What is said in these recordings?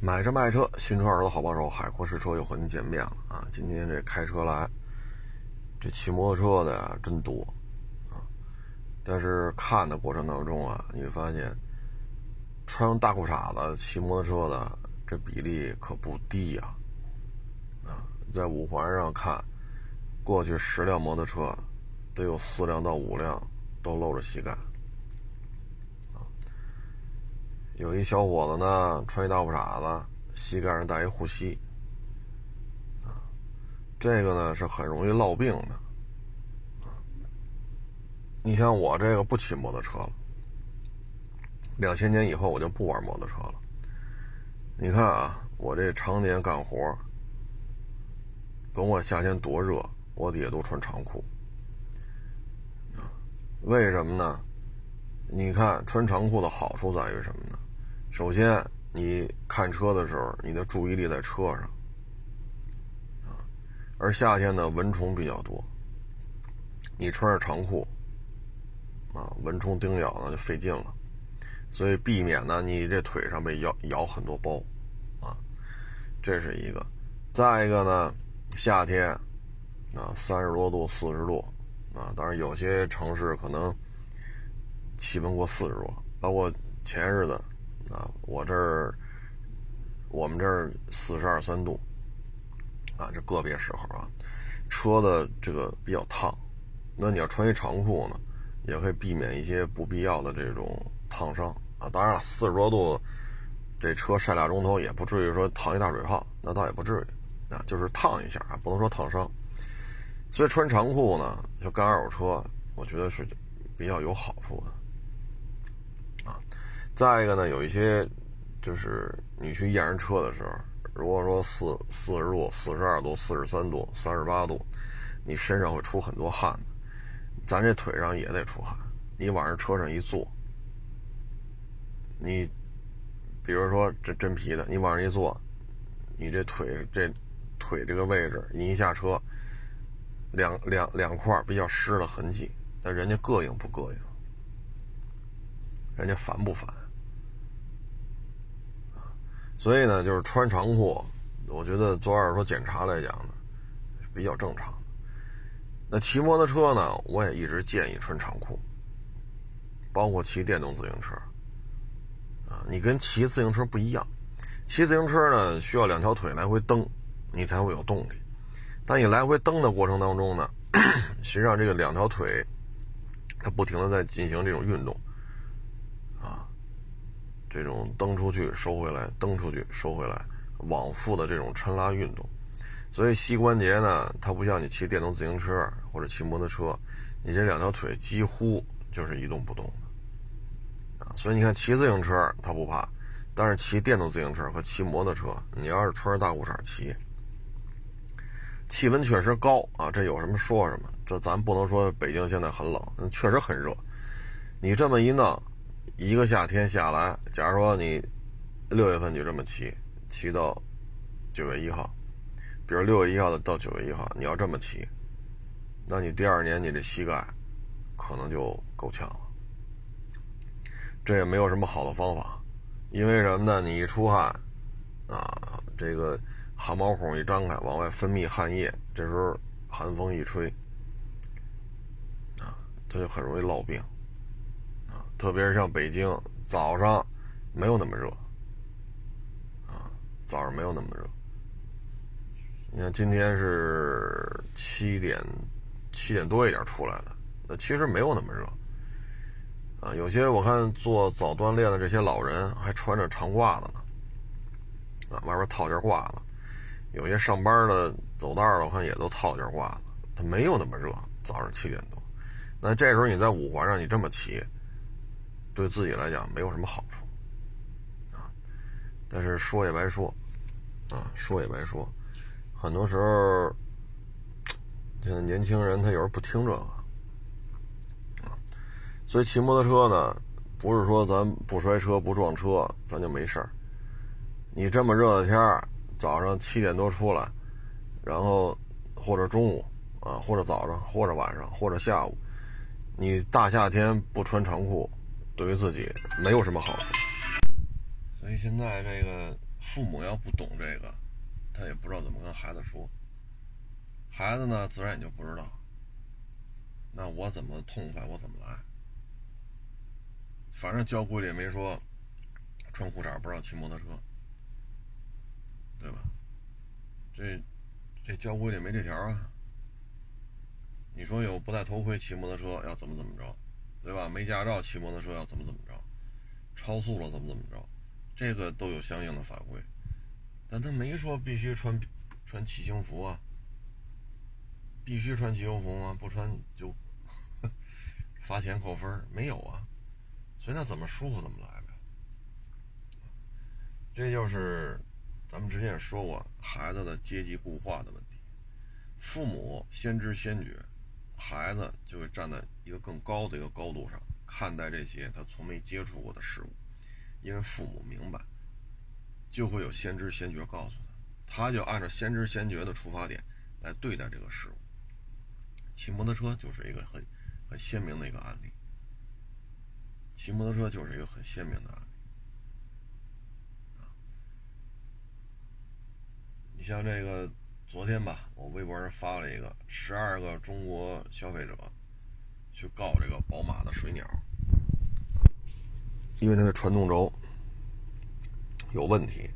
买车卖车，新车二手好帮手，海阔试车又和您见面了啊！今天这开车来，这骑摩托车的呀真多啊！但是看的过程当中啊，你会发现穿大裤衩子骑摩托车的这比例可不低呀！啊，在五环上看，过去十辆摩托车，得有四辆到五辆都露着膝盖。有一小伙子呢，穿一大裤衩子，膝盖上带一护膝，啊，这个呢是很容易落病的，你像我这个不骑摩托车了，两千年以后我就不玩摩托车了。你看啊，我这常年干活，甭管夏天多热，我底下都穿长裤，为什么呢？你看穿长裤的好处在于什么呢？首先，你看车的时候，你的注意力在车上，啊，而夏天呢，蚊虫比较多，你穿着长裤，啊，蚊虫叮咬呢就费劲了，所以避免呢你这腿上被咬咬很多包，啊，这是一个。再一个呢，夏天，啊，三十多度、四十度，啊，当然有些城市可能气温过四十度，包括前日子。啊，我这儿，我们这儿四十二三度，啊，这个别时候啊，车的这个比较烫，那你要穿一长裤呢，也可以避免一些不必要的这种烫伤啊。当然了，四十多度，这车晒俩钟头也不至于说烫一大水泡，那倒也不至于，啊，就是烫一下啊，不能说烫伤。所以穿长裤呢，就干二手车，我觉得是比较有好处的。再一个呢，有一些就是你去验人车的时候，如果说四四十度、四十二度、四十三度、三十八度，你身上会出很多汗，咱这腿上也得出汗。你往这车上一坐，你比如说这真皮的，你往上一坐，你这腿这腿这个位置，你一下车，两两两块比较湿的痕迹，那人家膈应不膈应？人家烦不烦？所以呢，就是穿长裤，我觉得做二手车检查来讲呢，比较正常。那骑摩托车呢，我也一直建议穿长裤，包括骑电动自行车。啊，你跟骑自行车不一样，骑自行车呢需要两条腿来回蹬，你才会有动力。但你来回蹬的过程当中呢，实际上这个两条腿，它不停的在进行这种运动。这种蹬出去收回来，蹬出去收回来，往复的这种抻拉运动，所以膝关节呢，它不像你骑电动自行车或者骑摩托车，你这两条腿几乎就是一动不动的啊。所以你看骑自行车它不怕，但是骑电动自行车和骑摩托车，你要是穿着大裤衩骑，气温确实高啊，这有什么说什么，这咱不能说北京现在很冷，确实很热，你这么一弄。一个夏天下来，假如说你六月份就这么骑，骑到九月一号，比如六月一号的到九月一号，你要这么骑，那你第二年你这膝盖可能就够呛了。这也没有什么好的方法，因为什么呢？你一出汗啊，这个汗毛孔一张开，往外分泌汗液，这时候寒风一吹啊，它就很容易落病。特别是像北京早上没有那么热啊，早上没有那么热。你看今天是七点七点多一点出来的，那其实没有那么热啊。有些我看做早锻炼的这些老人还穿着长褂子呢，啊，外边套件褂子。有些上班的走道的，我看也都套件褂子，它没有那么热。早上七点多，那这时候你在五环上你这么骑。对自己来讲没有什么好处，啊，但是说也白说，啊，说也白说，很多时候，现在年轻人他有时候不听这个，啊，所以骑摩托车呢，不是说咱不摔车不撞车咱就没事儿，你这么热的天儿，早上七点多出来，然后或者中午啊，或者早上，或者晚上，或者下午，你大夏天不穿长裤。对于自己没有什么好处，所以现在这个父母要不懂这个，他也不知道怎么跟孩子说。孩子呢，自然也就不知道。那我怎么痛快，我怎么来。反正交规里也没说穿裤衩不让骑摩托车，对吧？这这交规里没这条啊。你说有不戴头盔骑摩托车要怎么怎么着，对吧？没驾照骑摩托车要怎么怎么着，超速了怎么怎么着，这个都有相应的法规。但他没说必须穿穿骑行服啊。必须穿骑行服吗？不穿就 罚钱扣分没有啊，所以那怎么舒服怎么来呗。这就是咱们之前也说过，孩子的阶级固化的问题。父母先知先觉，孩子就会站在一个更高的一个高度上看待这些他从没接触过的事物，因为父母明白，就会有先知先觉告诉他，他就按照先知先觉的出发点来对待这个事物。骑摩托车就是一个很很鲜明的一个案例。骑摩托车就是一个很鲜明的案例。你像这个昨天吧，我微博上发了一个十二个中国消费者去告这个宝马的水鸟，因为它的传动轴有问题，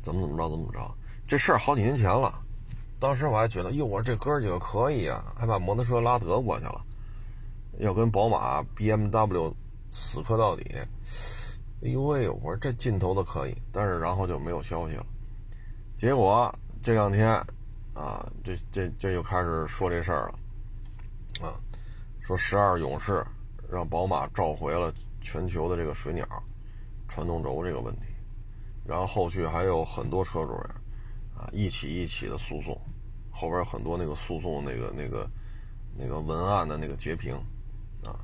怎么怎么着怎么着，这事儿好几年前了。当时我还觉得，哟，我这哥几个可以啊，还把摩托车拉德国去了，要跟宝马、BMW 死磕到底。哎呦喂，我说这劲头子可以，但是然后就没有消息了。结果这两天，啊，这这这又开始说这事儿了，啊，说十二勇士让宝马召回了全球的这个水鸟传动轴这个问题，然后后续还有很多车主呀。啊，一起一起的诉讼，后边很多那个诉讼那个那个那个文案的那个截屏，啊，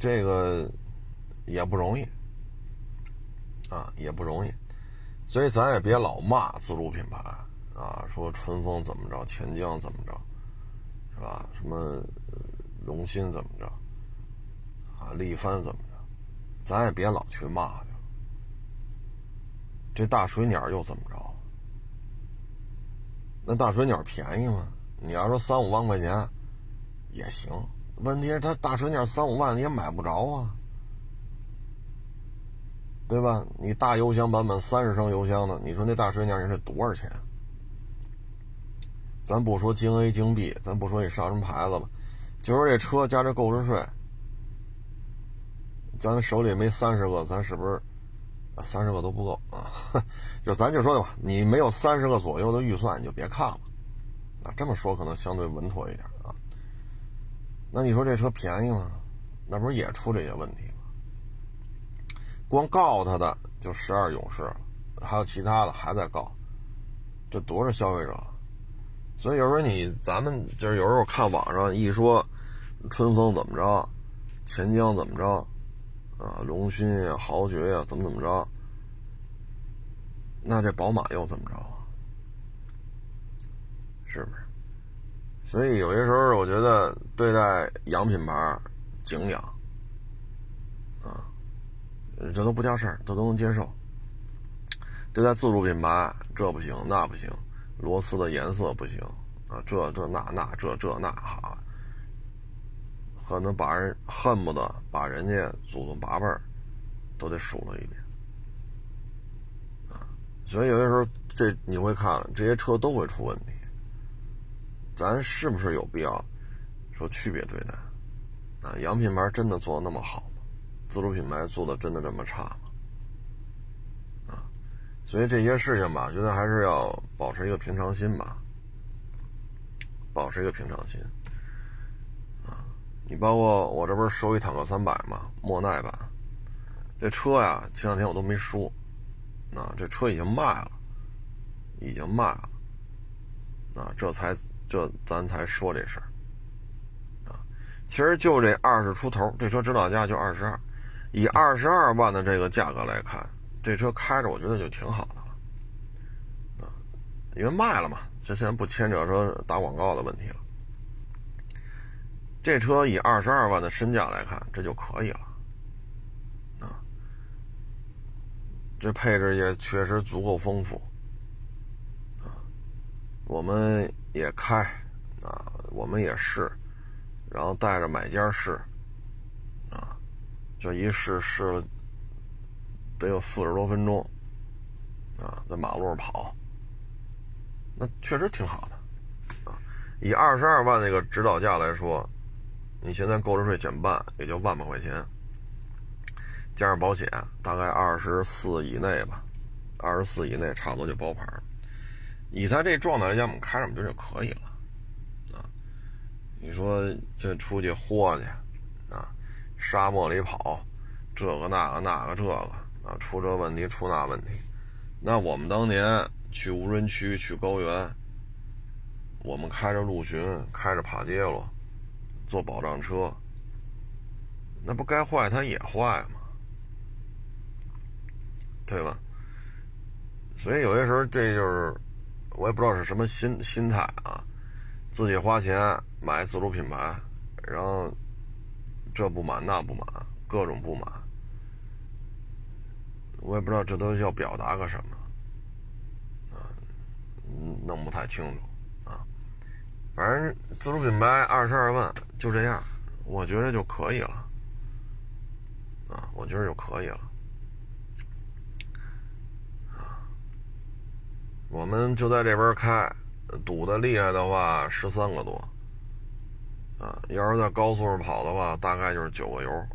这个也不容易，啊，也不容易，所以咱也别老骂自主品牌啊，说春风怎么着，钱江怎么着，是吧？什么荣鑫怎么着，啊，力帆怎么着，咱也别老去骂。这大水鸟又怎么着？那大水鸟便宜吗？你要说三五万块钱也行，问题是它大水鸟三五万你也买不着啊，对吧？你大油箱版本三十升油箱的，你说那大水鸟你是多少钱？咱不说京 A 京 B，咱不说你上什么牌子吧，就说这车加这购置税，咱手里没三十个，咱是不是？三十个都不够啊，就咱就说的吧，你没有三十个左右的预算，你就别看了。啊，这么说可能相对稳妥一点啊。那你说这车便宜吗？那不是也出这些问题吗？光告他的就十二勇士，还有其他的还在告，这多少消费者？所以有时候你咱们就是有时候看网上一说春风怎么着，钱江怎么着。啊，龙勋呀，豪爵呀，怎么怎么着？那这宝马又怎么着啊？是不是？所以有些时候，我觉得对待洋品牌敬仰啊，这都不叫事儿，这都能接受。对待自主品牌，这不行，那不行，螺丝的颜色不行啊，这这那那这这那哈。可能把人恨不得把人家祖宗八辈都得数了一遍啊！所以有些时候，这你会看这些车都会出问题。咱是不是有必要说区别对待啊？洋品牌真的做的那么好吗？自主品牌做的真的这么差？所以这些事情吧，觉得还是要保持一个平常心吧，保持一个平常心。啊你包括我这不是收一坦克三百吗？莫奈版，这车呀，前两天我都没说，啊，这车已经卖了，已经卖了，啊，这才这咱才说这事儿，啊，其实就这二十出头，这车指导价就二十二，以二十二万的这个价格来看，这车开着我觉得就挺好的了，啊，因为卖了嘛，这现在不牵扯说打广告的问题了。这车以二十二万的身价来看，这就可以了，啊，这配置也确实足够丰富。啊，我们也开啊，我们也试，然后带着买家试。啊，这一试试了得有四十多分钟啊，在马路上跑，那确实挺好的啊。以二十二万那个指导价来说，你现在购置税减半，也就万把块钱。加上保险，大概二十四以内吧，二十四以内差不多就包牌了。以他这状态来讲，我们开上我们就可以了啊。你说这出去豁去啊，沙漠里跑，这个那个那个这个啊，出这问题出那问题。那我们当年去无人区去高原，我们开着陆巡，开着帕杰罗，坐保障车，那不该坏它也坏吗？对吧？所以有些时候这就是我也不知道是什么心心态啊，自己花钱买自主品牌，然后这不满那不满，各种不满，我也不知道这都要表达个什么啊，弄不太清楚啊。反正自主品牌二十二万就这样，我觉得就可以了啊，我觉得就可以了啊。我们就在这边开，堵的厉害的话十三个多，啊，要是在高速上跑的话，大概就是九个油，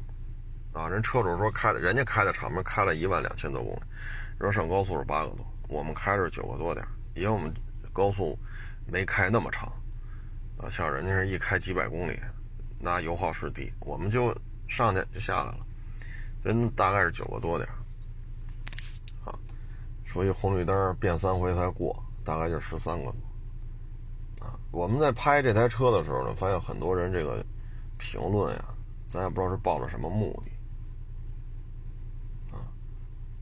啊，人车主说开的，人家开的厂门开了一万两千多公里，说上高速是八个多，我们开是九个多点，因为我们高速没开那么长，啊，像人家是一开几百公里，那油耗是低，我们就上去就下来了，人大概是九个多点啊。所以红绿灯变三回才过，大概就十三个多啊。我们在拍这台车的时候呢，发现很多人这个评论呀，咱也不知道是抱着什么目的。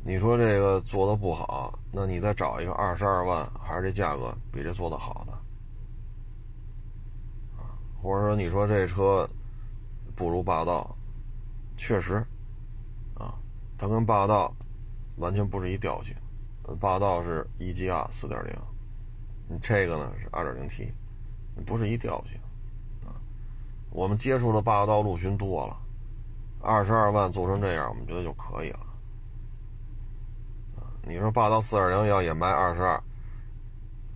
你说这个做的不好，那你再找一个二十二万，还是这价格比这做的好的啊？或者说你说这车不如霸道，确实啊，它跟霸道完全不是一调性。霸道是一 G R 四点零，你这个呢是二点零 T，不是一调性啊。我们接触的霸道陆巡多了，二十二万做成这样，我们觉得就可以了。你说霸道四二零要也卖二十二，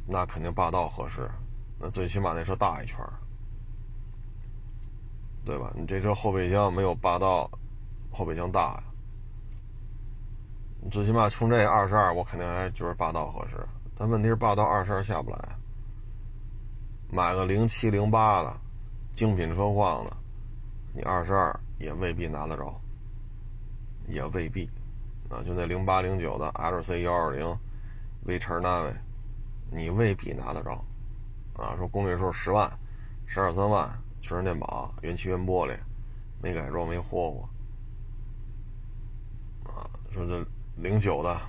那肯定霸道合适，那最起码那车大一圈，对吧？你这车后备箱没有霸道后备箱大呀。最起码冲这二十二，我肯定还觉得霸道合适。但问题是霸道二十二下不来，买个零七零八的精品车况的，你二十二也未必拿得着，也未必啊。就那零八零九的 LC 幺二零威驰那位，你未必拿得着啊。说公里数十万、十二三万，全是电保、原漆原玻璃，没改装没霍过啊。说这。零九的，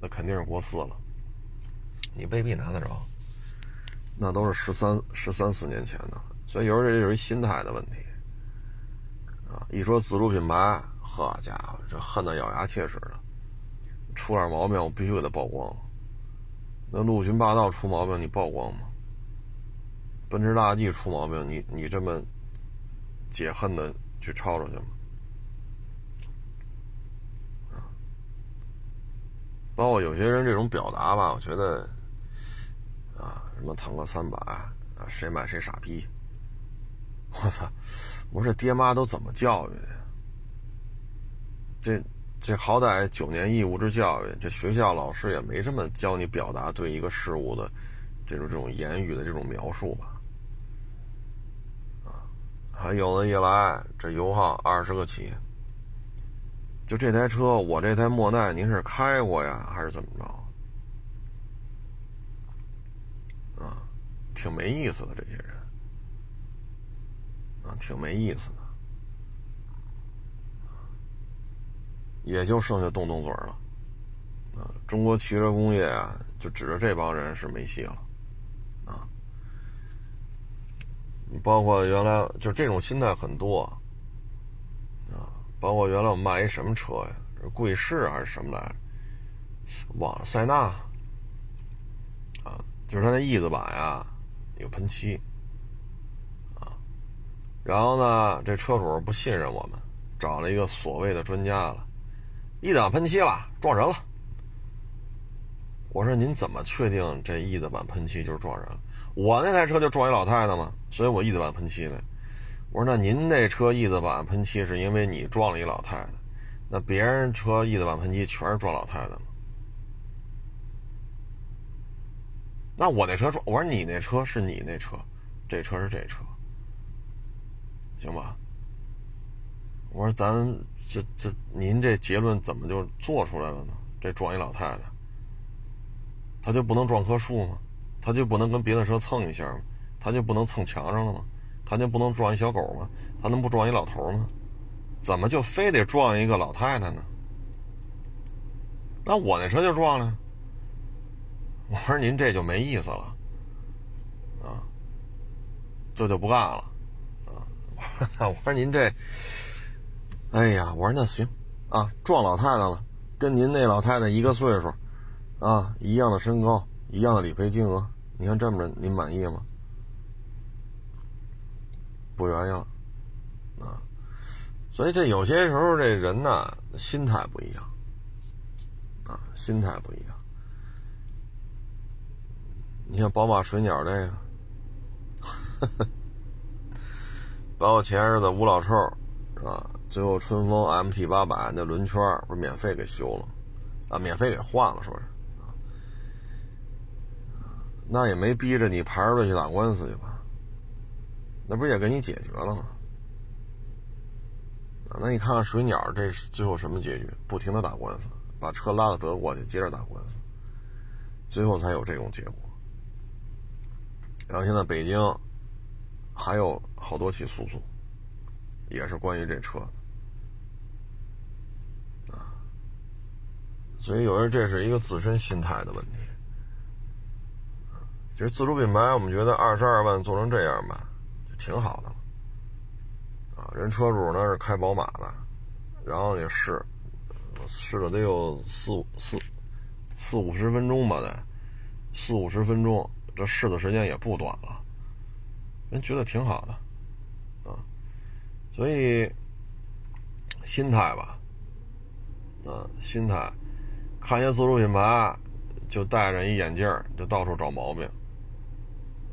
那肯定是国四了，你未必拿得着，那都是十三十三四年前的，所以有时候这就是心态的问题，啊，一说自主品牌，好家伙，这恨得咬牙切齿的，出点毛病我必须给他曝光，那陆巡霸道出毛病你曝光吗？奔驰大 G 出毛病你你这么解恨的去抄出去吗？包括有些人这种表达吧，我觉得，啊，什么坦克三百啊，谁买谁傻逼，我操！我说爹妈都怎么教育的？这这好歹九年义务制教育，这学校老师也没这么教你表达对一个事物的这种这种言语的这种描述吧？啊，还有的一来这油耗二十个起。就这台车，我这台莫奈，您是开过呀，还是怎么着？啊，挺没意思的这些人，啊，挺没意思，也就剩下动动嘴了。啊，中国汽车工业啊，就指着这帮人是没戏了，啊，你包括原来就这种心态很多。包括原来我卖一什么车呀？贵士还是什么来着？忘了塞纳啊，就是它那翼子板呀有喷漆。然后呢，这车主不信任我们，找了一个所谓的专家了，翼子板喷漆了，撞人了。我说您怎么确定这翼子板喷漆就是撞人了？我那台车就撞一老太太嘛，所以我翼子板喷漆了。我说那您那车翼子板喷漆是因为你撞了一老太太，那别人车翼子板喷漆全是撞老太太吗？那我那车撞，我说你那车是你那车，这车是这车，行吧？我说咱这这您这结论怎么就做出来了呢？这撞一老太太，他就不能撞棵树吗？他就不能跟别的车蹭一下吗？他就不能蹭墙上了吗？他就不能撞一小狗吗？他能不撞一老头吗？怎么就非得撞一个老太太呢？那我那车就撞了。我说您这就没意思了，啊，这就不干了，啊，我说您这，哎呀，我说那行，啊，撞老太太了，跟您那老太太一个岁数，啊，一样的身高，一样的理赔金额，你看这么着您满意吗？不愿意了，啊，所以这有些时候这人呢，心态不一样，啊，心态不一样。你像宝马水鸟这个，把我前儿子吴老臭啊，最后春风 MT 八百那轮圈不是免费给修了，啊，免费给换了，说是，那也没逼着你排着队去打官司去吧？那不也给你解决了吗？那你看看水鸟这最后什么结局？不停的打官司，把车拉到德国去，接着打官司，最后才有这种结果。然后现在北京还有好多起诉讼，也是关于这车的啊。所以有人这是一个自身心态的问题。其实自主品牌，我们觉得二十二万做成这样吧，就挺好的。啊，人车主呢是开宝马的，然后也试，试了得有四五四四五十分钟吧，得四五十分钟。这试的时间也不短了，人觉得挺好的，啊，所以心态吧，啊，心态，看见自主品牌就戴着一眼镜就到处找毛病，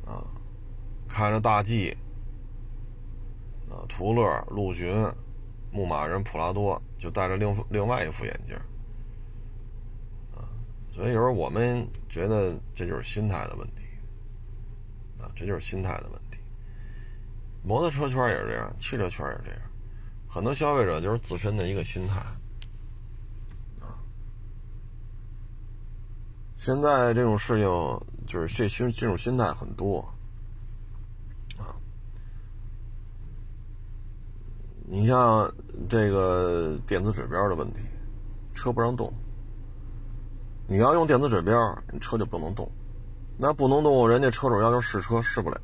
啊，看着大 G，啊，途乐、陆巡、牧马人、普拉多就戴着另另外一副眼镜，啊，所以有时候我们觉得这就是心态的问题。啊这就是心态的问题。摩托车圈也是这样，汽车圈也是这样，很多消费者就是自身的一个心态现在这种事情就是这心这种心态很多啊。你像这个电子指标的问题，车不让动，你要用电子指标，你车就不能动。那不能动，人家车主要求试车试不了。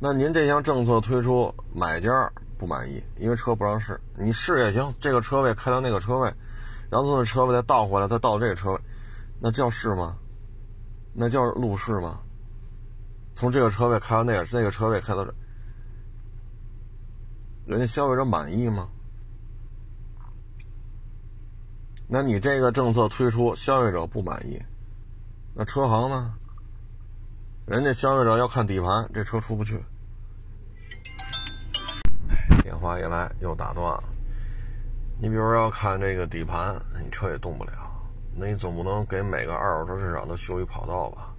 那您这项政策推出，买家不满意，因为车不让试。你试也行，这个车位开到那个车位，然后从那车位再倒回来，再倒这个车位，那叫试吗？那叫路试吗？从这个车位开到那个那个车位开到这，人家消费者满意吗？那你这个政策推出，消费者不满意。那车行呢？人家消费者要看底盘，这车出不去。电话一来又打断了。你比如说要看这个底盘，你车也动不了。那你总不能给每个二手车市场都修一跑道吧？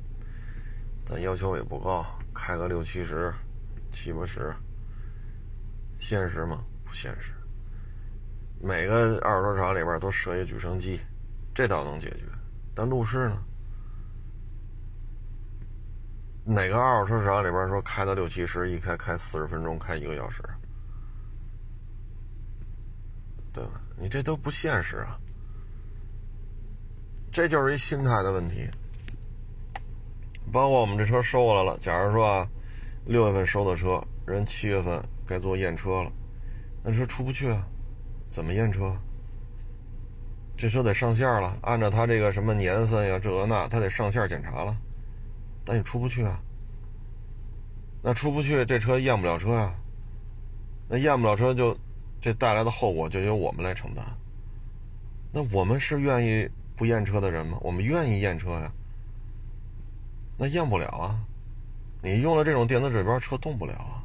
咱要求也不高，开个六七十、七八十，现实吗？不现实。每个二手车厂里边都设一举升机，这倒能解决。但路试呢？哪个二手车市场里边说开到六七十，一开开四十分钟，开一个小时，对吧？你这都不现实啊！这就是一心态的问题。包括我们这车收过来了，假如说啊，六月份收的车，人七月份该做验车了，那车出不去啊？怎么验车？这车得上线了，按照它这个什么年份呀，这那，它得上线检查了，但你出不去啊。那出不去，这车验不了车呀。那验不了车，就这带来的后果就由我们来承担。那我们是愿意不验车的人吗？我们愿意验车呀。那验不了啊，你用了这种电子指标，车动不了啊。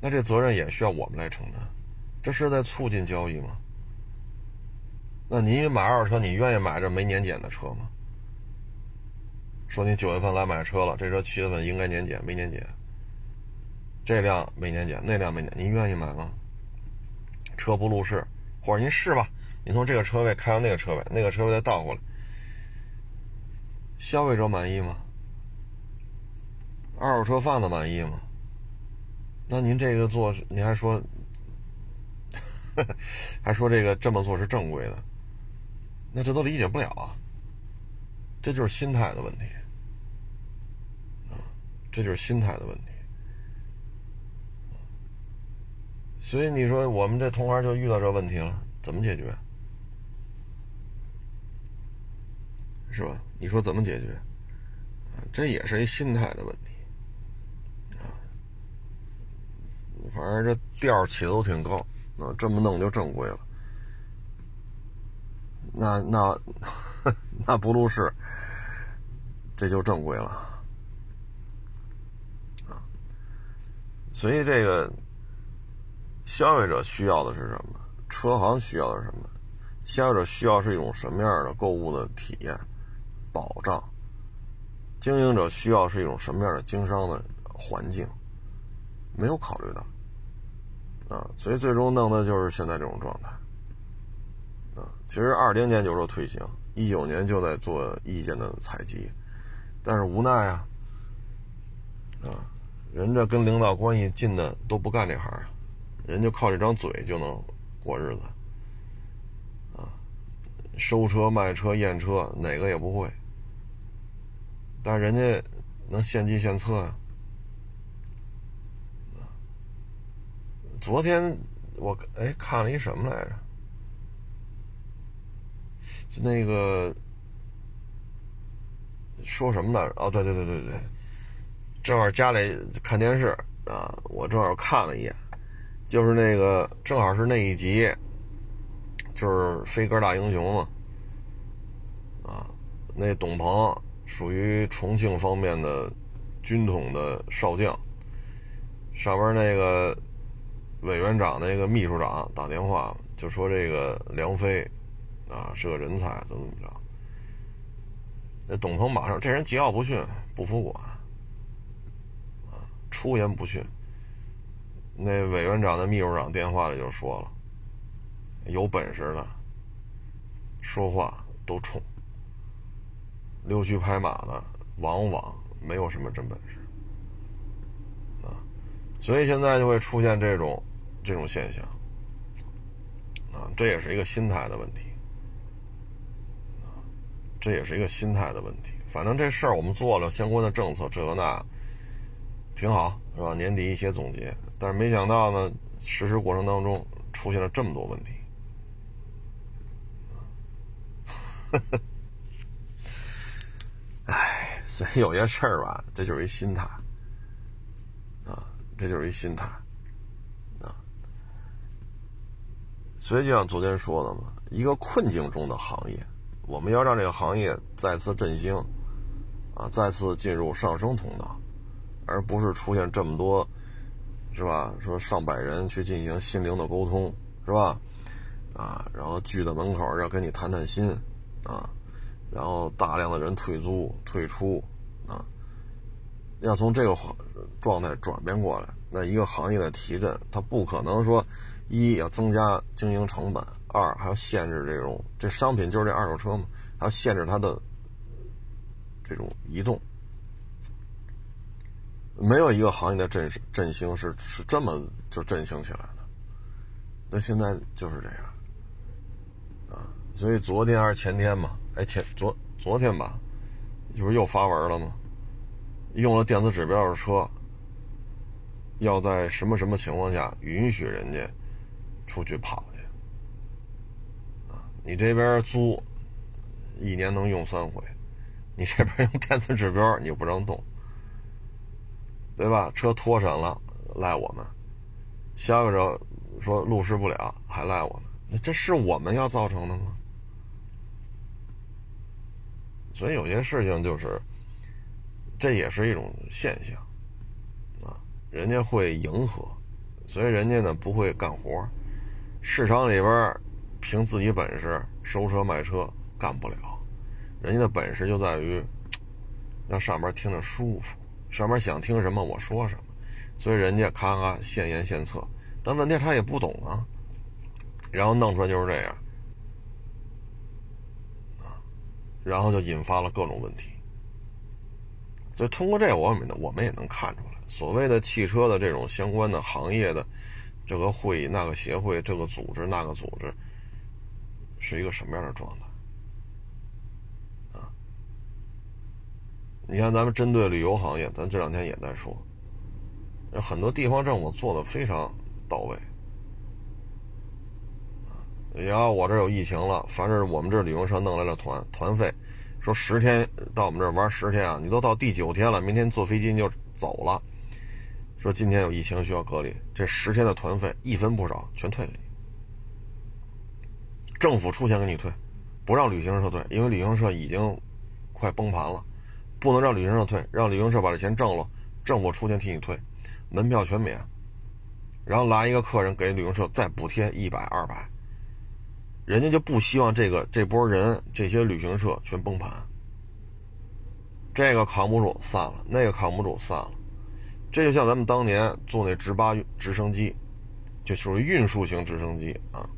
那这责任也需要我们来承担，这是在促进交易吗？那您买二手车，你愿意买这没年检的车吗？说你九月份来买车了，这车七月份应该年检，没年检。这辆没年检，那辆没年，您愿意买吗？车不路试，或者您试吧，你从这个车位开到那个车位，那个车位再倒过来，消费者满意吗？二手车贩子满意吗？那您这个做，您还说，还说这个这么做是正规的？那这都理解不了啊！这就是心态的问题，啊，这就是心态的问题。所以你说我们这同行就遇到这问题了，怎么解决？是吧？你说怎么解决？这也是一心态的问题，啊，反正这调起的都挺高，啊，这么弄就正规了。那那 那不入市，这就正规了啊！所以这个消费者需要的是什么？车行需要的是什么？消费者需要是一种什么样的购物的体验、保障？经营者需要是一种什么样的经商的环境？没有考虑到啊！所以最终弄的就是现在这种状态。啊其实二零年就说推行，一九年就在做意见的采集，但是无奈啊，啊，人家跟领导关系近的都不干这行，人就靠这张嘴就能过日子，啊，收车、卖车、验车哪个也不会，但人家能献计献策啊。昨天我哎看了一什么来着？就那个说什么呢？哦，对对对对对，正好家里看电视啊，我正好看了一眼，就是那个正好是那一集，就是飞哥大英雄嘛，啊，那董鹏属于重庆方面的军统的少将，上边那个委员长那个秘书长打电话就说这个梁飞。啊，是个人才，怎么怎么着？那董鹏马上，这人桀骜不驯，不服管，啊，出言不逊。那委员长的秘书长电话里就说了，有本事的，说话都冲，溜须拍马的，往往没有什么真本事，啊，所以现在就会出现这种这种现象，啊，这也是一个心态的问题啊。这也是一个心态的问题。反正这事儿我们做了相关的政策，这个那挺好，是吧？年底一些总结，但是没想到呢，实施过程当中出现了这么多问题。唉，所以有些事儿吧，这就是一心态啊，这就是一心态啊。所以就像昨天说的嘛，一个困境中的行业。我们要让这个行业再次振兴，啊，再次进入上升通道，而不是出现这么多，是吧？说上百人去进行心灵的沟通，是吧？啊，然后聚在门口要跟你谈谈心，啊，然后大量的人退租退出，啊，要从这个状态转变过来，那一个行业的提振，它不可能说一要增加经营成本。二还要限制这种这商品就是这二手车嘛，还要限制它的这种移动。没有一个行业的振振兴是是这么就振兴起来的。那现在就是这样啊，所以昨天还是前天嘛，哎前昨昨天吧，不是又发文了吗？用了电子指标的车，要在什么什么情况下允许人家出去跑去？啊？你这边租一年能用三回，你这边用电子指标你不让动，对吧？车脱审了赖我们，消费者说路试不了还赖我们，那这是我们要造成的吗？所以有些事情就是，这也是一种现象，啊，人家会迎合，所以人家呢不会干活，市场里边凭自己本事收车卖车干不了，人家的本事就在于让上边听着舒服，上边想听什么我说什么，所以人家咔咔现言现策，但问题他也不懂啊，然后弄出来就是这样。然后就引发了各种问题，所以通过这，我们我们也能看出来，所谓的汽车的这种相关的行业的这个会议、那个协会、这个组织、那个组织，是一个什么样的状态啊？你看，咱们针对旅游行业，咱这两天也在说，很多地方政府做的非常到位。呀，我这有疫情了，凡是我们这旅行社弄来了团团费，说十天到我们这玩十天啊，你都到第九天了，明天坐飞机就走了。说今天有疫情需要隔离，这十天的团费一分不少全退给你，政府出钱给你退，不让旅行社退，因为旅行社已经快崩盘了，不能让旅行社退，让旅行社把这钱挣了，政府出钱替你退，门票全免，然后来一个客人给旅行社再补贴一百二百。人家就不希望这个这波人这些旅行社全崩盘，这个扛不住散了，那个扛不住散了，这就像咱们当年坐那直八直升机，就属于运输型直升机啊，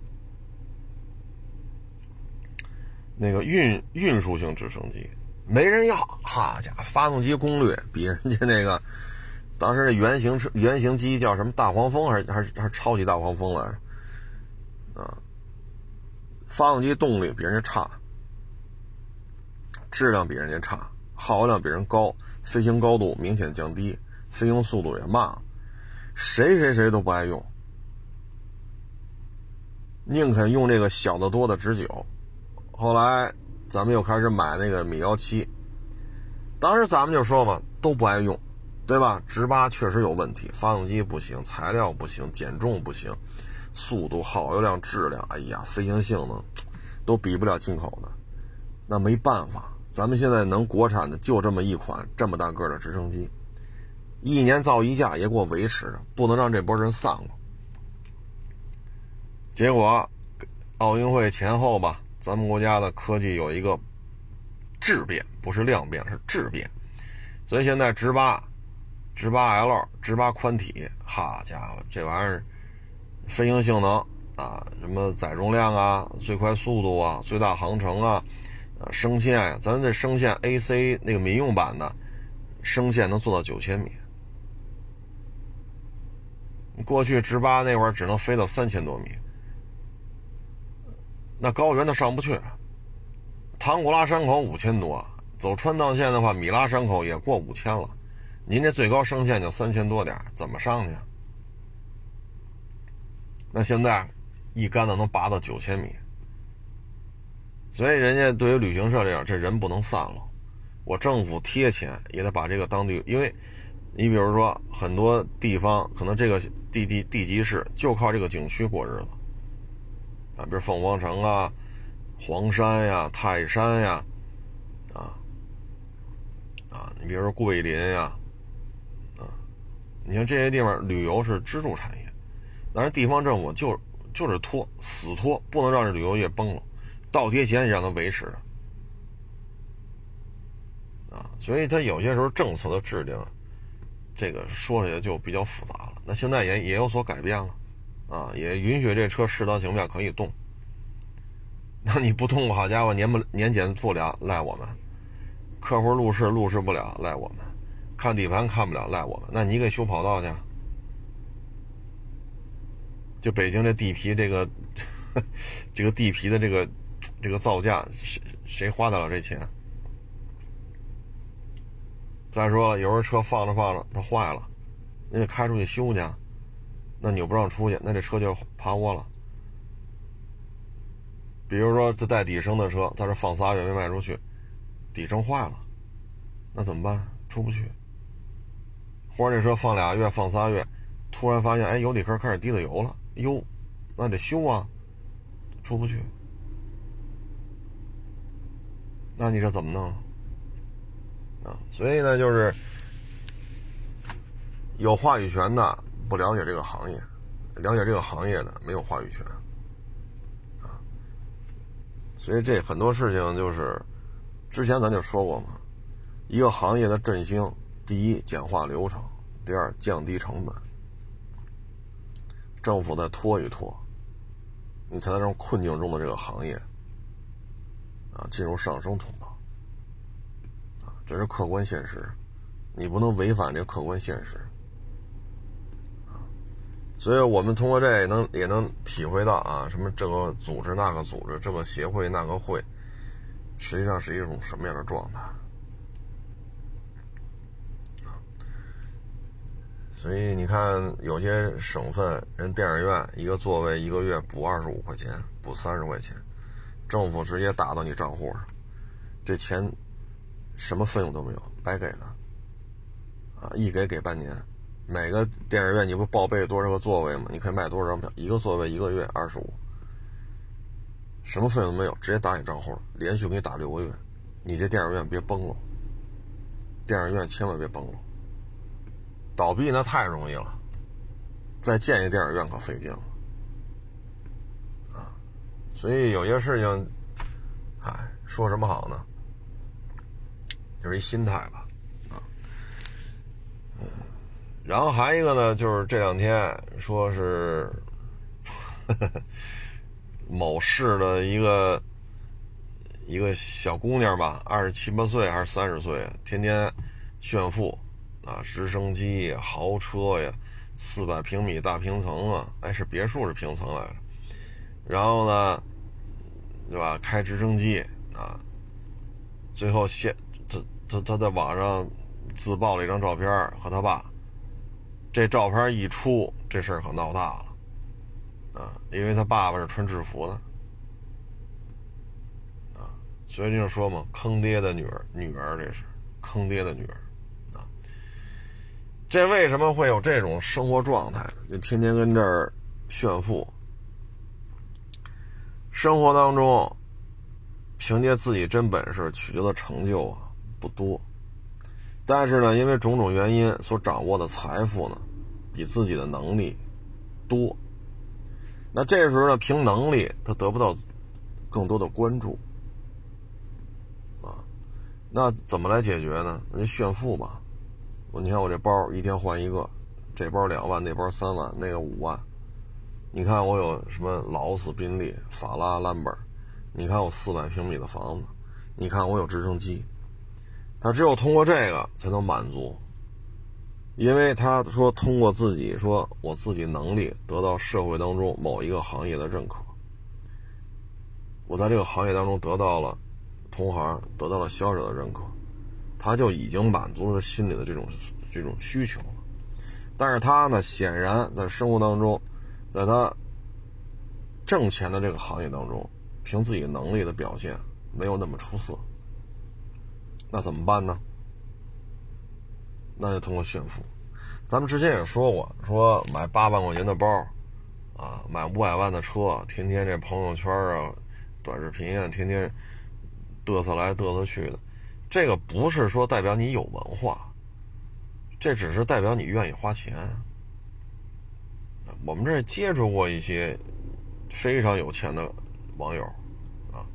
那个运运输型直升机没人要，好家伙，发动机功率比人家那个当时那原型车原型机叫什么大黄蜂还是还是还是超级大黄蜂来着，啊。发动机动力比人家差，质量比人家差，耗油量比人高，飞行高度明显降低，飞行速度也慢，谁谁谁都不爱用，宁肯用这个小的多的直九。后来咱们又开始买那个米幺七，当时咱们就说嘛，都不爱用，对吧？直八确实有问题，发动机不行，材料不行，减重不行。速度、耗油量、质量，哎呀，飞行性能都比不了进口的。那没办法，咱们现在能国产的就这么一款这么大个的直升机，一年造一架也给我维持着，不能让这波人散了。结果奥运会前后吧，咱们国家的科技有一个质变，不是量变，是质变。所以现在直八、直八 L、直八宽体，好家伙，这玩意儿！飞行性能啊，什么载重量啊，最快速度啊，最大航程啊，呃，升限呀，咱这升限 AC 那个民用版的，升限能做到九千米。过去直八那会儿只能飞到三千多米，那高原都上不去。唐古拉山口五千多，走川藏线的话，米拉山口也过五千了，您这最高升限就三千多点，怎么上去？那现在一竿子能拔到九千米，所以人家对于旅行社这样，这人不能散了。我政府贴钱也得把这个当地，因为你比如说很多地方可能这个地地地级市就靠这个景区过日子啊，比如凤凰城啊、黄山呀、泰山呀，啊啊，你比如说桂林呀，啊，你像这些地方旅游是支柱产业。但是地方政府就就是拖死拖，不能让这旅游业崩了，倒贴钱也让它维持着啊，所以它有些时候政策的制定，这个说起来就比较复杂了。那现在也也有所改变了，啊，也允许这车适当情况下可以动。那你不动，好家伙，年不年检不了，赖我们；客户路试路试不了，赖我们；看底盘看不了，赖我们。那你给修跑道去。就北京这地皮，这个 这个地皮的这个这个造价，谁谁花得了这钱？再说了，有时候车放着放着它坏了，你得开出去修去，那你又不让出去，那这车就趴窝了。比如说这带底升的车，在这放仨月没卖出去，底升坏了，那怎么办？出不去。或者这车放俩月、放仨月，突然发现哎油底壳开始滴了油了，哟，那得修啊，出不去。那你这怎么弄？啊，所以呢，就是有话语权的不了解这个行业，了解这个行业的没有话语权。啊所以这很多事情就是，之前咱就说过嘛，一个行业的振兴，第一简化流程，第二降低成本，政府再拖一拖，你才能让困境中的这个行业啊进入上升通道，啊，这是客观现实，你不能违反这客观现实。所以我们通过这也能也能体会到啊，什么这个组织那个组织，这个协会那个会，实际上是一种什么样的状态所以你看，有些省份人电影院一个座位一个月补二十五块钱，补三十块钱，政府直接打到你账户上，这钱什么费用都没有，白给的啊，一给给半年。每个电影院你不报备多少个座位吗？你可以卖多少张票？一个座位一个月二十五，什么费用都没有，直接打你账户，连续给你打六个月。你这电影院别崩了，电影院千万别崩了，倒闭那太容易了，再建一电影院可费劲了啊！所以有些事情，哎，说什么好呢？就是一心态吧啊。然后还一个呢，就是这两天说是某市的一个一个小姑娘吧，二十七八岁还是三十岁，天天炫富啊，直升机呀、豪车呀，四百平米大平层啊，哎，是别墅是平层来着。然后呢，对吧？开直升机啊，最后现他他他在网上自曝了一张照片和他爸。这照片一出，这事儿可闹大了，啊，因为他爸爸是穿制服的，啊，所以就说嘛，坑爹的女儿，女儿这是坑爹的女儿，这为什么会有这种生活状态？就天天跟这儿炫富，生活当中凭借自己真本事取得的成就啊不多。但是呢，因为种种原因所掌握的财富呢，比自己的能力多。那这时候呢，凭能力他得不到更多的关注啊。那怎么来解决呢？那就炫富吧。我你看我这包一天换一个，这包两万，那包三万，那个五万。你看我有什么劳斯、宾利、法拉、兰博，你看我四百平米的房子，你看我有直升机。他只有通过这个才能满足，因为他说通过自己说我自己能力得到社会当中某一个行业的认可，我在这个行业当中得到了同行得到了消费者的认可，他就已经满足了心里的这种这种需求了。但是他呢，显然在生活当中，在他挣钱的这个行业当中，凭自己能力的表现没有那么出色。那怎么办呢？那就通过炫富。咱们之前也说过，说买八万块钱的包，啊，买五百万的车，天天这朋友圈啊、短视频啊，天天嘚瑟来嘚瑟去的，这个不是说代表你有文化，这只是代表你愿意花钱。我们这接触过一些非常有钱的网友。啊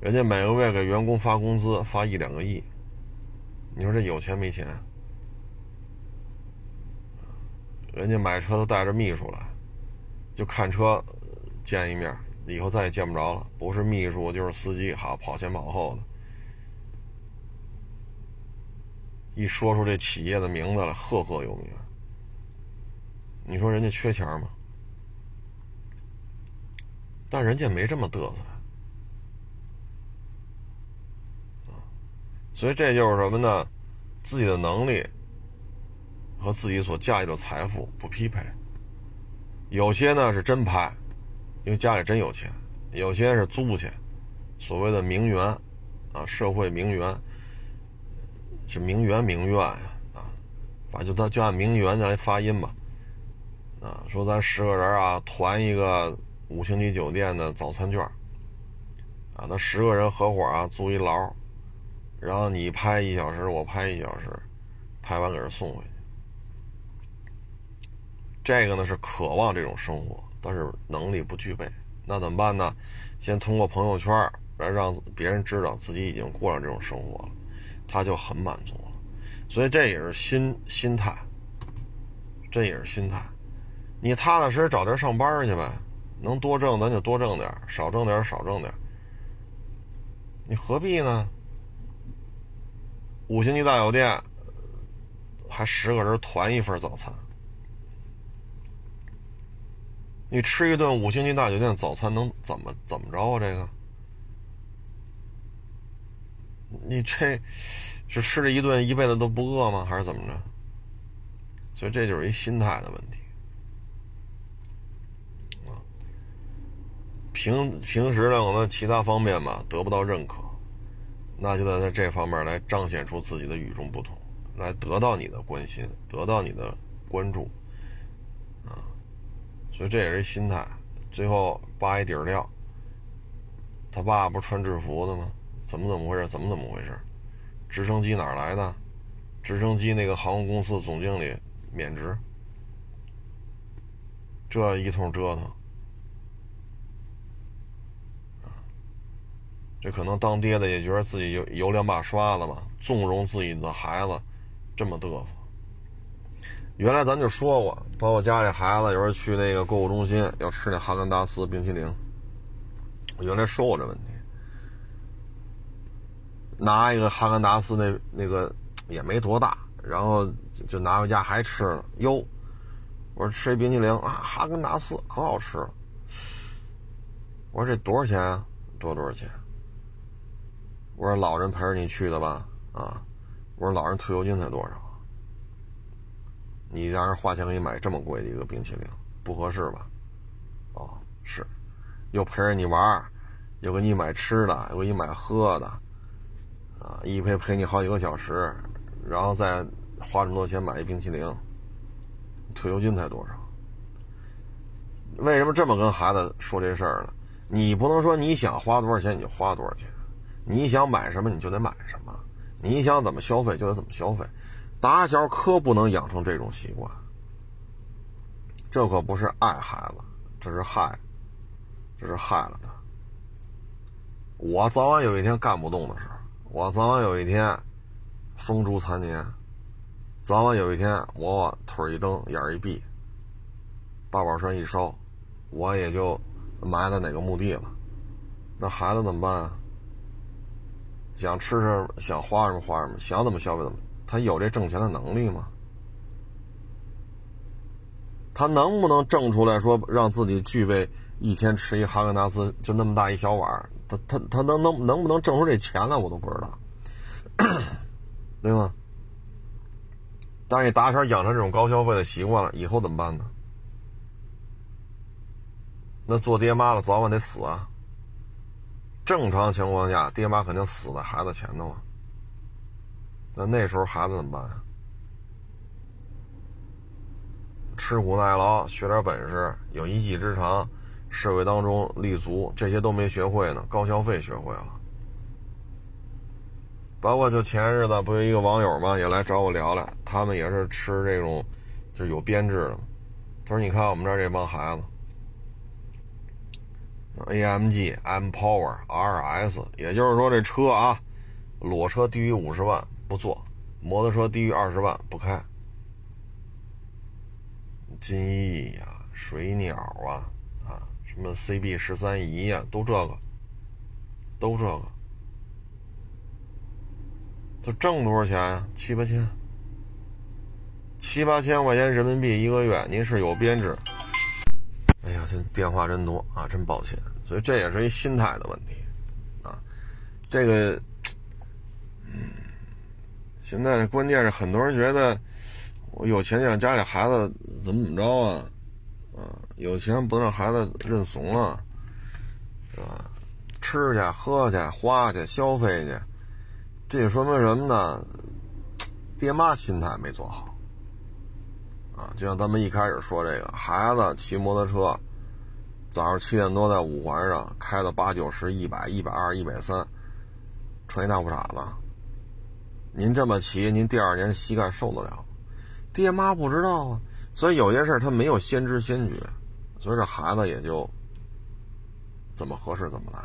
人家每个月给员工发工资，发一两个亿，你说这有钱没钱？人家买车都带着秘书来，就看车见一面，以后再也见不着了。不是秘书就是司机，好跑前跑后的。一说出这企业的名字来，赫赫有名。你说人家缺钱吗？但人家没这么嘚瑟。所以这就是什么呢？自己的能力和自己所驾驭的财富不匹配。有些呢是真拍，因为家里真有钱，有些是租去，所谓的名媛，啊，社会名媛，是名媛名媛，啊，反正就他就按名媛来发音吧，啊，说咱十个人啊，团一个五星级酒店的早餐券，啊，那十个人合伙啊，租一牢，然后你拍一小时，我拍一小时，拍完给人送回去。这个呢是渴望这种生活，但是能力不具备，那怎么办呢？先通过朋友圈来让别人知道自己已经过上这种生活了，他就很满足了。所以这也是心心态，这也是心态。你踏踏实实找地儿上班去呗，能多挣咱就多挣点，少挣点少挣点。你何必呢？五星级大酒店还十个人团一份早餐。你吃一顿五星级大酒店早餐能怎么怎么着啊？这个，你这是吃这一顿一辈子都不饿吗？还是怎么着？所以这就是一心态的问题啊。平平时呢，我们其他方面嘛得不到认可，那就得在这方面来彰显出自己的与众不同，来得到你的关心，得到你的关注。啊所以这也是心态，最后扒一底料。他爸不穿制服的吗？怎么怎么回事？怎么怎么回事？直升机哪来的？直升机那个航空公司总经理免职，这一通折腾，这可能当爹的也觉得自己有有两把刷子吧，纵容自己的孩子这么嘚瑟。原来咱就说过，包括家里孩子有时候去那个购物中心要吃那哈根达斯冰淇淋，我原来说过这问题。拿一个哈根达斯那那个也没多大，然后就拿回家还吃了。哟，我说吃一冰淇淋啊，哈根达斯可好吃了。我说这多少钱啊？多多少钱？我说老人陪着你去的吧？啊，我说老人退休金才多少？你让人花钱给你买这么贵的一个冰淇淋，不合适吧？哦，是，又陪着你玩又给你买吃的，又给你买喝的，啊，一陪陪你好几个小时，然后再花这么多钱买一冰淇淋，退休金才多少？为什么这么跟孩子说这事儿呢？你不能说你想花多少钱你就花多少钱，你想买什么你就得买什么，你想怎么消费就得怎么消费。打小可不能养成这种习惯，这可不是爱孩子，这是害，这是害了他。我早晚有一天干不动的时，我早晚有一天风烛残年，早晚有一天我腿一蹬，眼一闭，八宝山一烧，我也就埋在哪个墓地了。那孩子怎么办啊？想吃什么，想花什么花什么，想怎么消费怎么。他有这挣钱的能力吗？他能不能挣出来说让自己具备一天吃一哈根达斯就那么大一小碗？他他他能能能不能挣出这钱来？我都不知道，对吗？但是你打小养成这种高消费的习惯了，以后怎么办呢？那做爹妈的早晚得死啊！正常情况下，爹妈肯定死在孩子前头啊。那那时候孩子怎么办？吃苦耐劳，学点本事，有一技之长，社会当中立足，这些都没学会呢，高消费学会了。包括就前日子不有一个网友嘛，也来找我聊聊，他们也是吃这种，就是有编制的。他说：“你看我们这儿这帮孩子，AMG、M Power、RS，也就是说这车啊，裸车低于五十万。”不做，摩托车低于二十万不开。金翼呀，水鸟，啊，什么 CB 十三仪呀，都这个，都这个，这挣多少钱呀？七八千，七八千块钱人民币一个月。您是有编制？哎呀，这电话真多啊，真抱歉。所以这也是一心态的问题啊，这个。嗯现在关键是很多人觉得我有钱就让家里孩子怎么怎么着啊，啊，有钱不能让孩子认怂啊。是吧？吃去、喝去、花去、消费去，这说明什么呢？爹妈心态没做好啊！就像咱们一开始说这个，孩子骑摩托车，早上七点多在五环上开到八九十、一百、一百二、一百三，穿一大裤衩子。您这么骑，您第二年膝盖受得了？爹妈不知道啊，所以有些事儿他没有先知先觉，所以这孩子也就怎么合适怎么来。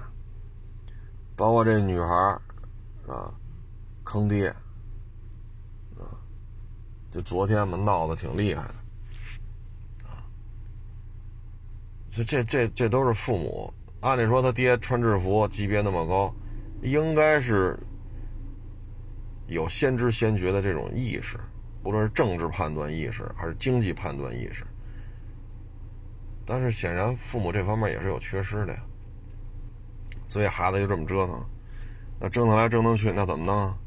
包括这女孩啊，坑爹啊。就昨天嘛，闹得挺厉害的，啊，这这这这都是父母。按理说他爹穿制服，级别那么高，应该是有先知先觉的这种意识，不论是政治判断意识还是经济判断意识。但是显然父母这方面也是有缺失的呀，所以孩子就这么折腾，那折腾来折腾去，那怎么弄啊？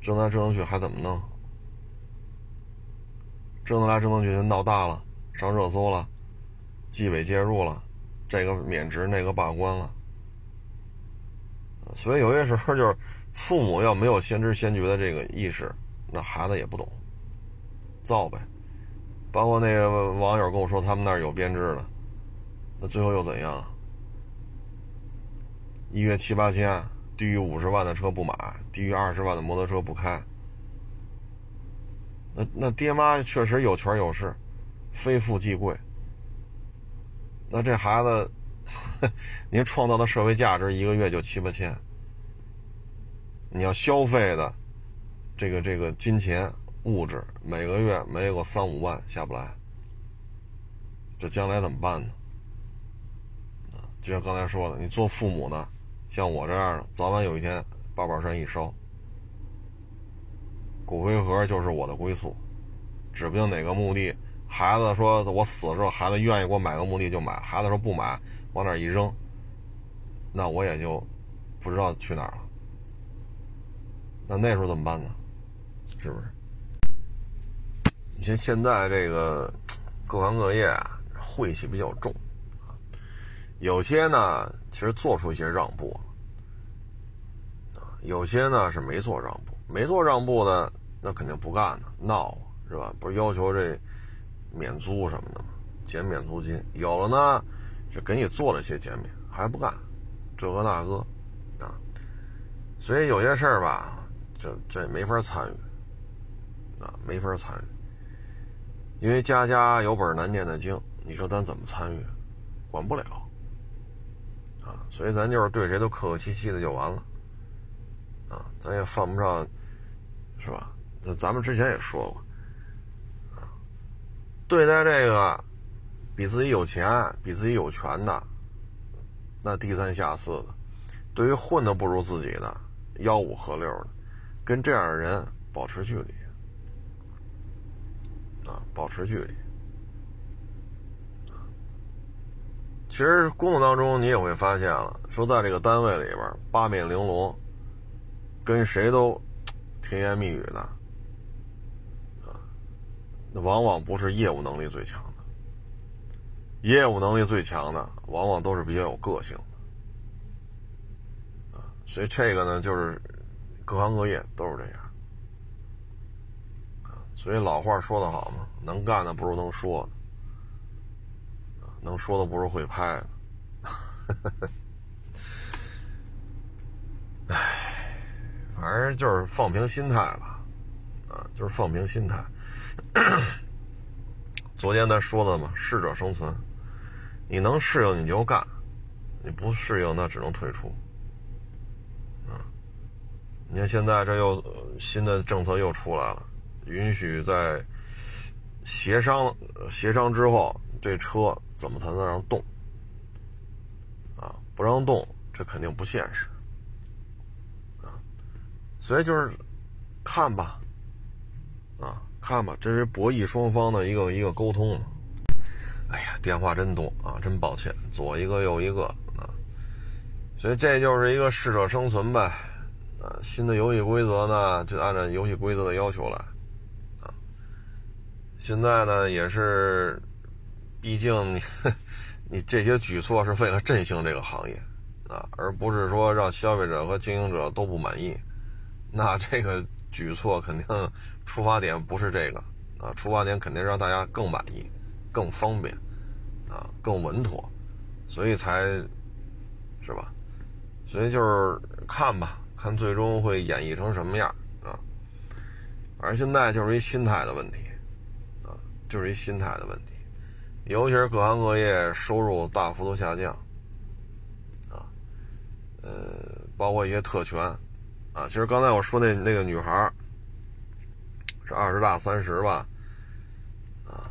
折腾来折腾去还怎么弄？折腾来折腾去，闹大了，上热搜了，纪委介入了，这个免职，那个罢官了。所以有些时候就是父母要没有先知先觉的这个意识，那孩子也不懂，造呗。包括那个网友跟我说他们那儿有编制的，那最后又怎样？一月七八千。低于五十万的车不买，低于二十万的摩托车不开。那那爹妈确实有权有势，非富即贵。那这孩子，您创造的社会价值一个月就七八千，你要消费的这个这个金钱物质，每个月没有个三五万下不来，这将来怎么办呢？就像刚才说的，你做父母的。像我这样的，早晚有一天八宝山一烧，骨灰盒就是我的归宿，指不定哪个墓地。孩子说我死了之后，孩子愿意给我买个墓地就买，孩子说不买，往那一扔，那我也就不知道去哪儿了。那那时候怎么办呢？是不是？你像现在这个各行各业啊，晦气比较重。有些呢，其实做出一些让步，啊，有些呢是没做让步，没做让步的，那肯定不干呢，闹是吧？不是要求这免租什么的吗？减免租金，有了呢，就给你做了些减免，还不干，这个那个，啊，所以有些事儿吧，这这没法参与，啊，没法参与，因为家家有本难念的经，你说咱怎么参与？管不了。啊所以咱就是对谁都客客气气的就完了，啊，咱也犯不上，是吧？那咱们之前也说过，啊，对待这个比自己有钱、比自己有权的，那低三下四的；对于混的不如自己的、吆五喝六的，跟这样的人保持距离，啊，保持距离。其实工作当中，你也会发现了，说在这个单位里边，八面玲珑，跟谁都甜言蜜语的，啊，那往往不是业务能力最强的，业务能力最强的，往往都是比较有个性的，啊，所以这个呢，就是各行各业都是这样，所以老话说得好嘛，能干的不如能说的。能说的不如会拍的，唉，反正就是放平心态吧，啊，就是放平心态。昨天咱说的嘛，适者生存，你能适应你就干，你不适应那只能退出。你看现在这又新的政策又出来了，允许在协商协商之后，这车。怎么才能让动？啊，不让动，这肯定不现实。啊，所以就是看吧，啊，看吧，这是博弈双方的一个一个沟通。哎呀，电话真多啊，真抱歉，左一个右一个啊。所以这就是一个适者生存呗。新的游戏规则呢，就按照游戏规则的要求来。啊，现在呢也是。毕竟你你这些举措是为了振兴这个行业啊，而不是说让消费者和经营者都不满意。那这个举措肯定出发点不是这个啊，出发点肯定让大家更满意、更方便啊、更稳妥，所以才是吧？所以就是看吧，看最终会演绎成什么样啊。而现在就是一心态的问题啊，就是一心态的问题。尤其是各行各业收入大幅度下降，啊，呃，包括一些特权，啊，其实刚才我说那那个女孩是二十大三十吧，啊，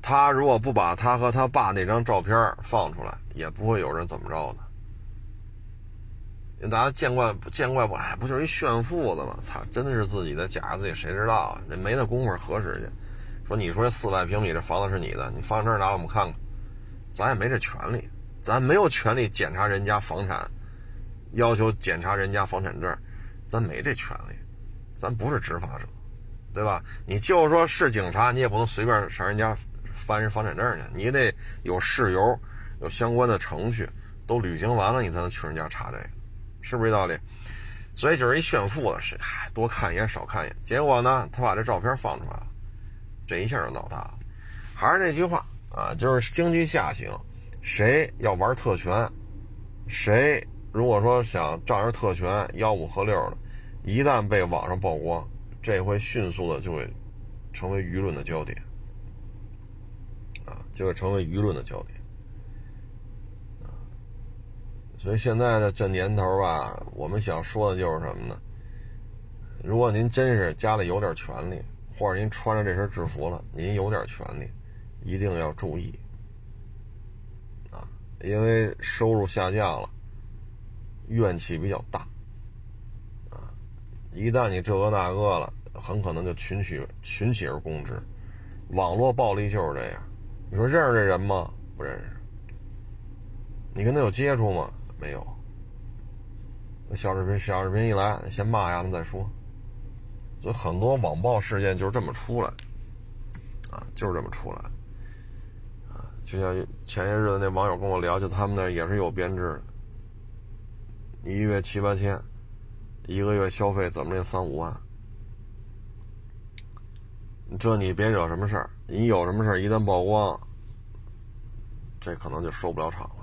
她如果不把她和她爸那张照片放出来，也不会有人怎么着的。因为大家见怪见怪不哎，不就是一炫富的吗？操，真的是自己的假自己谁知道啊？这没那功夫核实去。说你说这四百平米这房子是你的，你放这儿拿我们看看，咱也没这权利，咱没有权利检查人家房产，要求检查人家房产证，咱没这权利，咱不是执法者，对吧？你就说是警察，你也不能随便上人家翻人房产证去，你得有事由，有相关的程序都履行完了，你才能去人家查这个，是不是这道理？所以就是一炫富的，是嗨，多看一眼少看一眼，结果呢，他把这照片放出来了。这一下就闹大了，还是那句话啊，就是经济下行，谁要玩特权，谁如果说想仗着特权，吆五喝六的，一旦被网上曝光，这会迅速的就会成为舆论的焦点，啊，就会成为舆论的焦点，啊，所以现在的这年头吧，我们想说的就是什么呢？如果您真是家里有点权利。或者您穿着这身制服了，您有点权利，一定要注意啊！因为收入下降了，怨气比较大啊！一旦你这个那个了，很可能就群起群起而攻之。网络暴力就是这样。你说认识这人吗？不认识。你跟他有接触吗？没有。那小视频小视频一来，先骂他们再说。所以很多网暴事件就是这么出来，啊，就是这么出来，啊，就像前些日子那网友跟我聊，就他们那也是有编制的，一月七八千，一个月消费怎么也三五万，这你别惹什么事儿，你有什么事儿一旦曝光，这可能就收不了场了，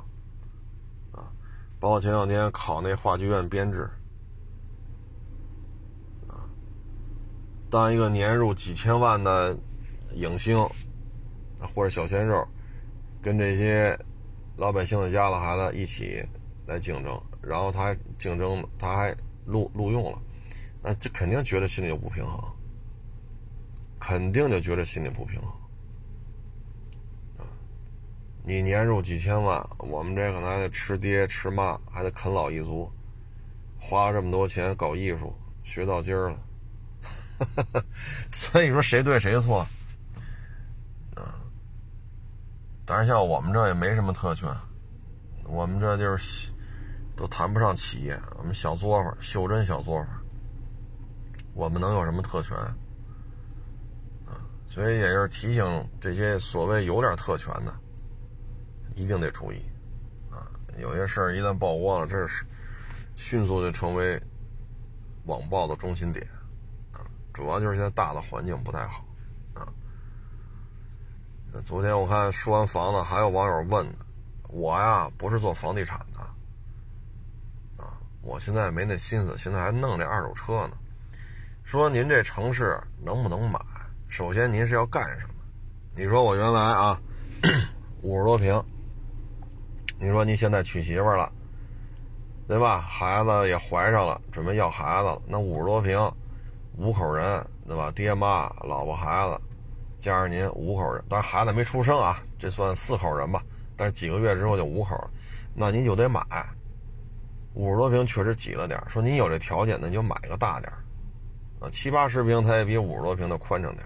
包括前两天考那话剧院编制。当一个年入几千万的影星或者小鲜肉，跟这些老百姓的家的孩子一起来竞争，然后他还竞争，他还录录用了，那这肯定觉得心里就不平衡，肯定就觉得心里不平衡。你年入几千万，我们这可能还得吃爹吃妈，还得啃老一族，花了这么多钱搞艺术，学到今儿了。所以说谁对谁错，啊！但是像我们这也没什么特权，我们这就是都谈不上企业，我们小作坊，袖珍小作坊，我们能有什么特权？啊！所以也就是提醒这些所谓有点特权的，一定得注意，啊！有些事儿一旦曝光了，这是迅速就成为网暴的中心点。啊主要就是现在大的环境不太好，啊。昨天我看说完房子，还有网友问我呀，不是做房地产的，啊，我现在没那心思，现在还弄这二手车呢。说您这城市能不能买？首先您是要干什么？你说我原来啊，五十多平，你说您现在娶媳妇了，对吧？孩子也怀上了，准备要孩子了，那五十多平。五口人，对吧？爹妈、老婆、孩子，加上您五口人，当然孩子没出生啊，这算四口人吧。但是几个月之后就五口，那您就得买。五十多平确实挤了点说您有这条件，那就买个大点啊，七八十平它也比五十多平的宽敞点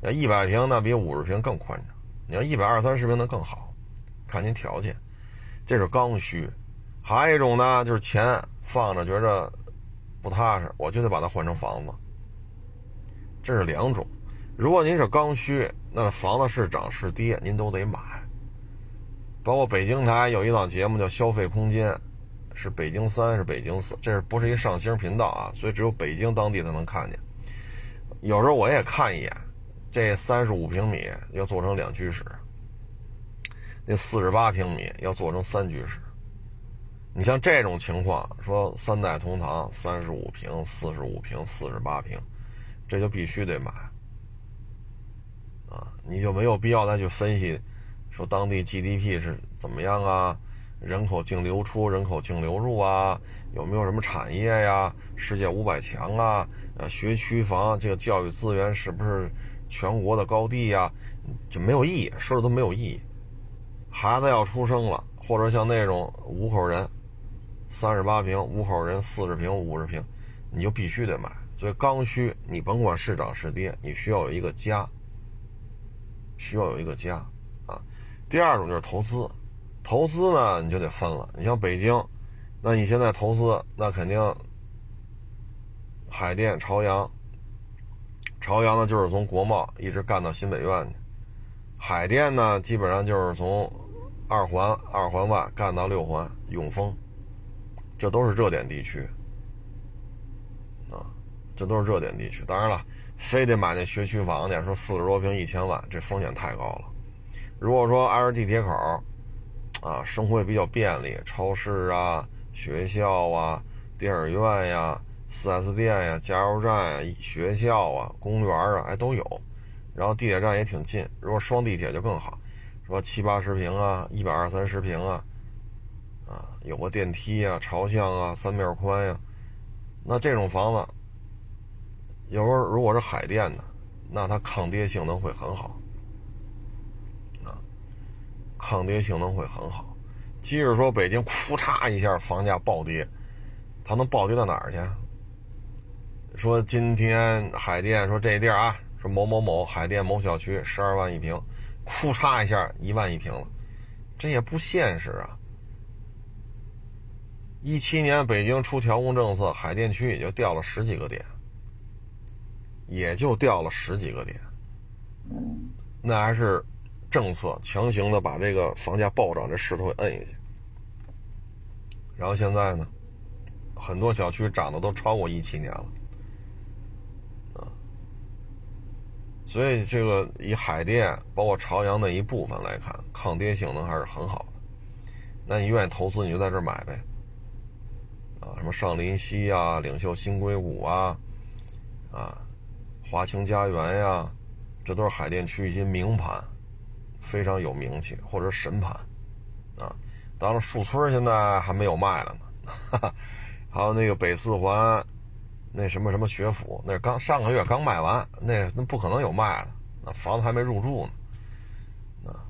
那一百平那比五十平更宽敞。你要一百二三十平的更好，看您条件。这是刚需。还有一种呢，就是钱放着觉着不踏实，我就得把它换成房子。这是两种，如果您是刚需，那房子是涨是跌，您都得买，包括北京台有一档节目叫《消费空间》，是北京三是北京四，这是不是一上星频道啊？所以只有北京当地才能看见。有时候我也看一眼，这三十五平米要做成两居室，那四十八平米要做成三居室。你像这种情况，说三代同堂，三十五平、四十五平、四十八平，这就必须得买啊！你就没有必要再去分析。说当地 GDP 是怎么样啊？人口净流出、人口净流入啊？有没有什么产业呀？世界五百强啊？呃，学区房这个教育资源是不是全国的高地呀？就没有意义，说的都没有意义。孩子要出生了，或者像那种五口人，三十八平，五口人四十平、五十平，你就必须得买。所以刚需，你甭管是涨是跌，你需要有一个家，需要有一个家啊。第二种就是投资，投资呢你就得分了。你像北京，那你现在投资，那肯定海淀、朝阳，朝阳呢就是从国贸一直干到新北苑去，海淀呢基本上就是从二环二环外干到六环永丰，这都是热点地区啊，这都是热点地区。当然了，非得买那学区房去，说四十多平一千万，这风险太高了。如果说挨着地铁口，啊，生活也比较便利，超市啊、学校啊、电影院呀、4S 店呀、加油站呀、学校啊、公园啊，哎都有。然后地铁站也挺近，如果双地铁就更好，说七八十平啊、一百二三十平啊，啊，有个电梯啊、朝向啊、三面宽呀，那这种房子，有时候如果是海淀的，那它抗跌性能会很好。啊抗跌性能会很好，即使说北京库嚓一下房价暴跌，它能暴跌到哪儿去？说今天海淀说这地儿啊，说某某某海淀某小区十二万一平，库嚓一下一万一平了，这也不现实啊。一七年北京出调控政策，海淀区也就掉了十几个点，也就掉了十几个点，那还是。政策强行的把这个房价暴涨这势头摁下去，然后现在呢，很多小区涨的都超过一七年了，所以这个以海淀包括朝阳的一部分来看，抗跌性能还是很好的。那你愿意投资，你就在这儿买呗，啊，什么上林溪啊、领袖新硅谷啊、啊华清家园呀，这都是海淀区一些名盘。非常有名气或者神盘，啊，当然树村现在还没有卖了呢，还有那个北四环，那什么什么学府，那刚上个月刚卖完，那那不可能有卖的，那房子还没入住呢，啊，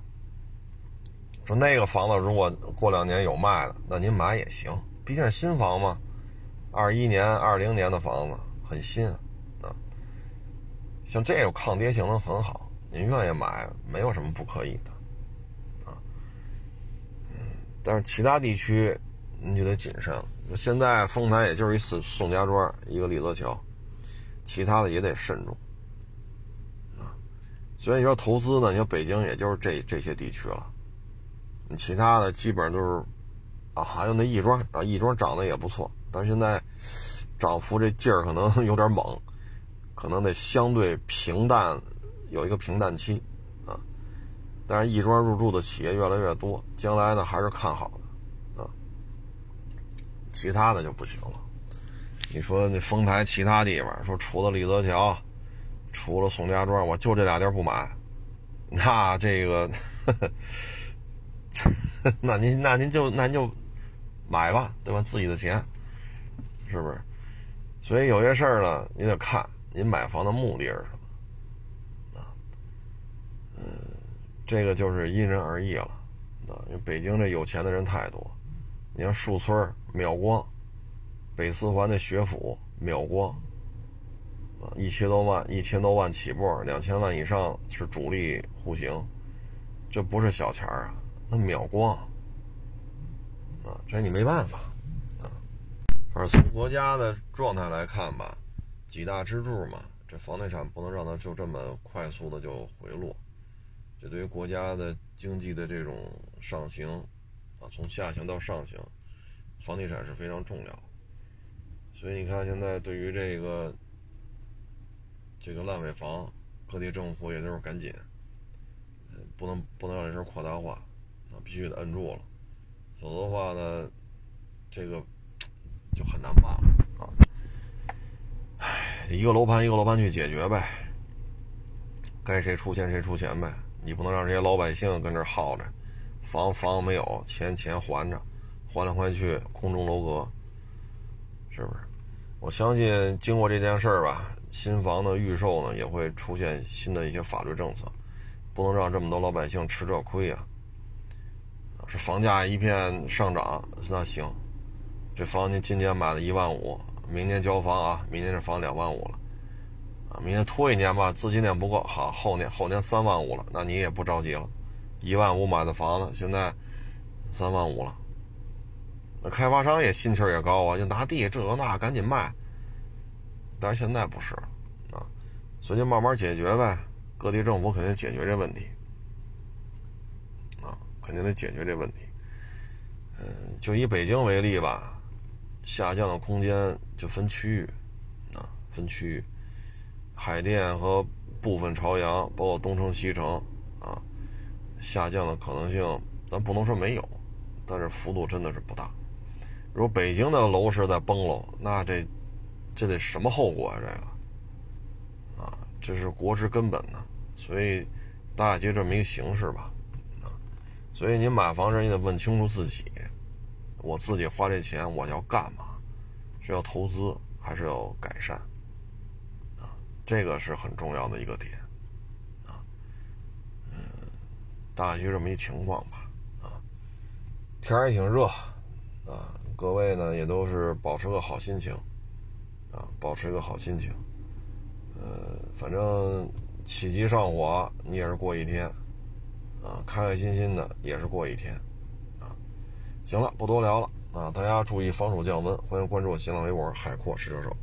说那个房子如果过两年有卖的，那您买也行，毕竟是新房嘛，二一年、二零年的房子很新，啊，像这种抗跌性能很好。您愿意买，没有什么不可以的，啊，嗯，但是其他地区你就得谨慎了。现在丰台也就是一宋宋家庄，一个李泽桥，其他的也得慎重，啊，所以你说投资呢，你说北京也就是这这些地区了，你其他的基本上都是，啊，还有那亦庄啊，亦庄涨得也不错，但是现在涨幅这劲儿可能有点猛，可能得相对平淡。有一个平淡期，啊，但是亦庄入驻的企业越来越多，将来呢还是看好，其他的就不行了。你说那丰台其他地方，说除了李泽桥，除了宋家庄，我就这俩地儿不买，那这个，那您那您就那您就买吧，对吧？自己的钱，是不是？所以有些事儿呢，你得看您买房的目的是什么啊？嗯。这个就是因人而异了，啊，因为北京这有钱的人太多。你像树村、秒光、北四环的学府、秒光，啊，一千多万、一千多万起步，两千万以上是主力户型，这不是小钱啊。那秒光，啊，这你没办法，啊，反正从国家的状态来看吧，几大支柱嘛，这房地产不能让它就这么快速的就回落。这对于国家的经济的这种上行，从下行到上行，房地产是非常重要。所以你看，现在对于这个这个烂尾房，各地政府也都是赶紧，不能不能让这事扩大化，必须得摁住了，否则的话呢，这个就很难办了啊。唉，一个楼盘一个楼盘去解决呗，该谁出钱谁出钱呗。你不能让这些老百姓跟这耗着，房房没有，钱钱还着，还来还去，空中楼阁，是不是？我相信经过这件事儿吧，新房的预售呢也会出现新的一些法律政策，不能让这么多老百姓吃这亏呀。是房价一片上涨，那行，这房你今年买了一万五，明年交房啊，明年这房两万五了。啊，明年拖一年吧，资金链不够，好，后年后年三万五了，那你也不着急了，一万五买的房子，现在三万五了，那开发商也心气儿也高啊，就拿地这那赶紧卖，但是现在不是啊，所以就慢慢解决呗，各地政府肯定解决这问题，啊，肯定得解决这问题，嗯，就以北京为例吧，下降的空间就分区域，啊，分区域。海淀和部分朝阳，包括东城、西城，下降的可能性，咱不能说没有，但是幅度真的是不大。如果北京的楼市在崩喽，那这这得什么后果啊？这个，啊，这是国之根本呢。所以大概就这么一个形式吧，啊，所以你买房时你得问清楚自己，我自己花这钱我要干嘛？是要投资还是要改善？啊这个是很重要的一个点，啊，嗯，大概就这么一情况吧，啊，天儿也挺热，啊，各位呢也都是保持个好心情，啊，保持一个好心情，呃，反正起急上火你也是过一天，啊，开开心心的也是过一天，啊，行了，不多聊了，啊，大家注意防暑降温，欢迎关注我新浪微博海阔试车手。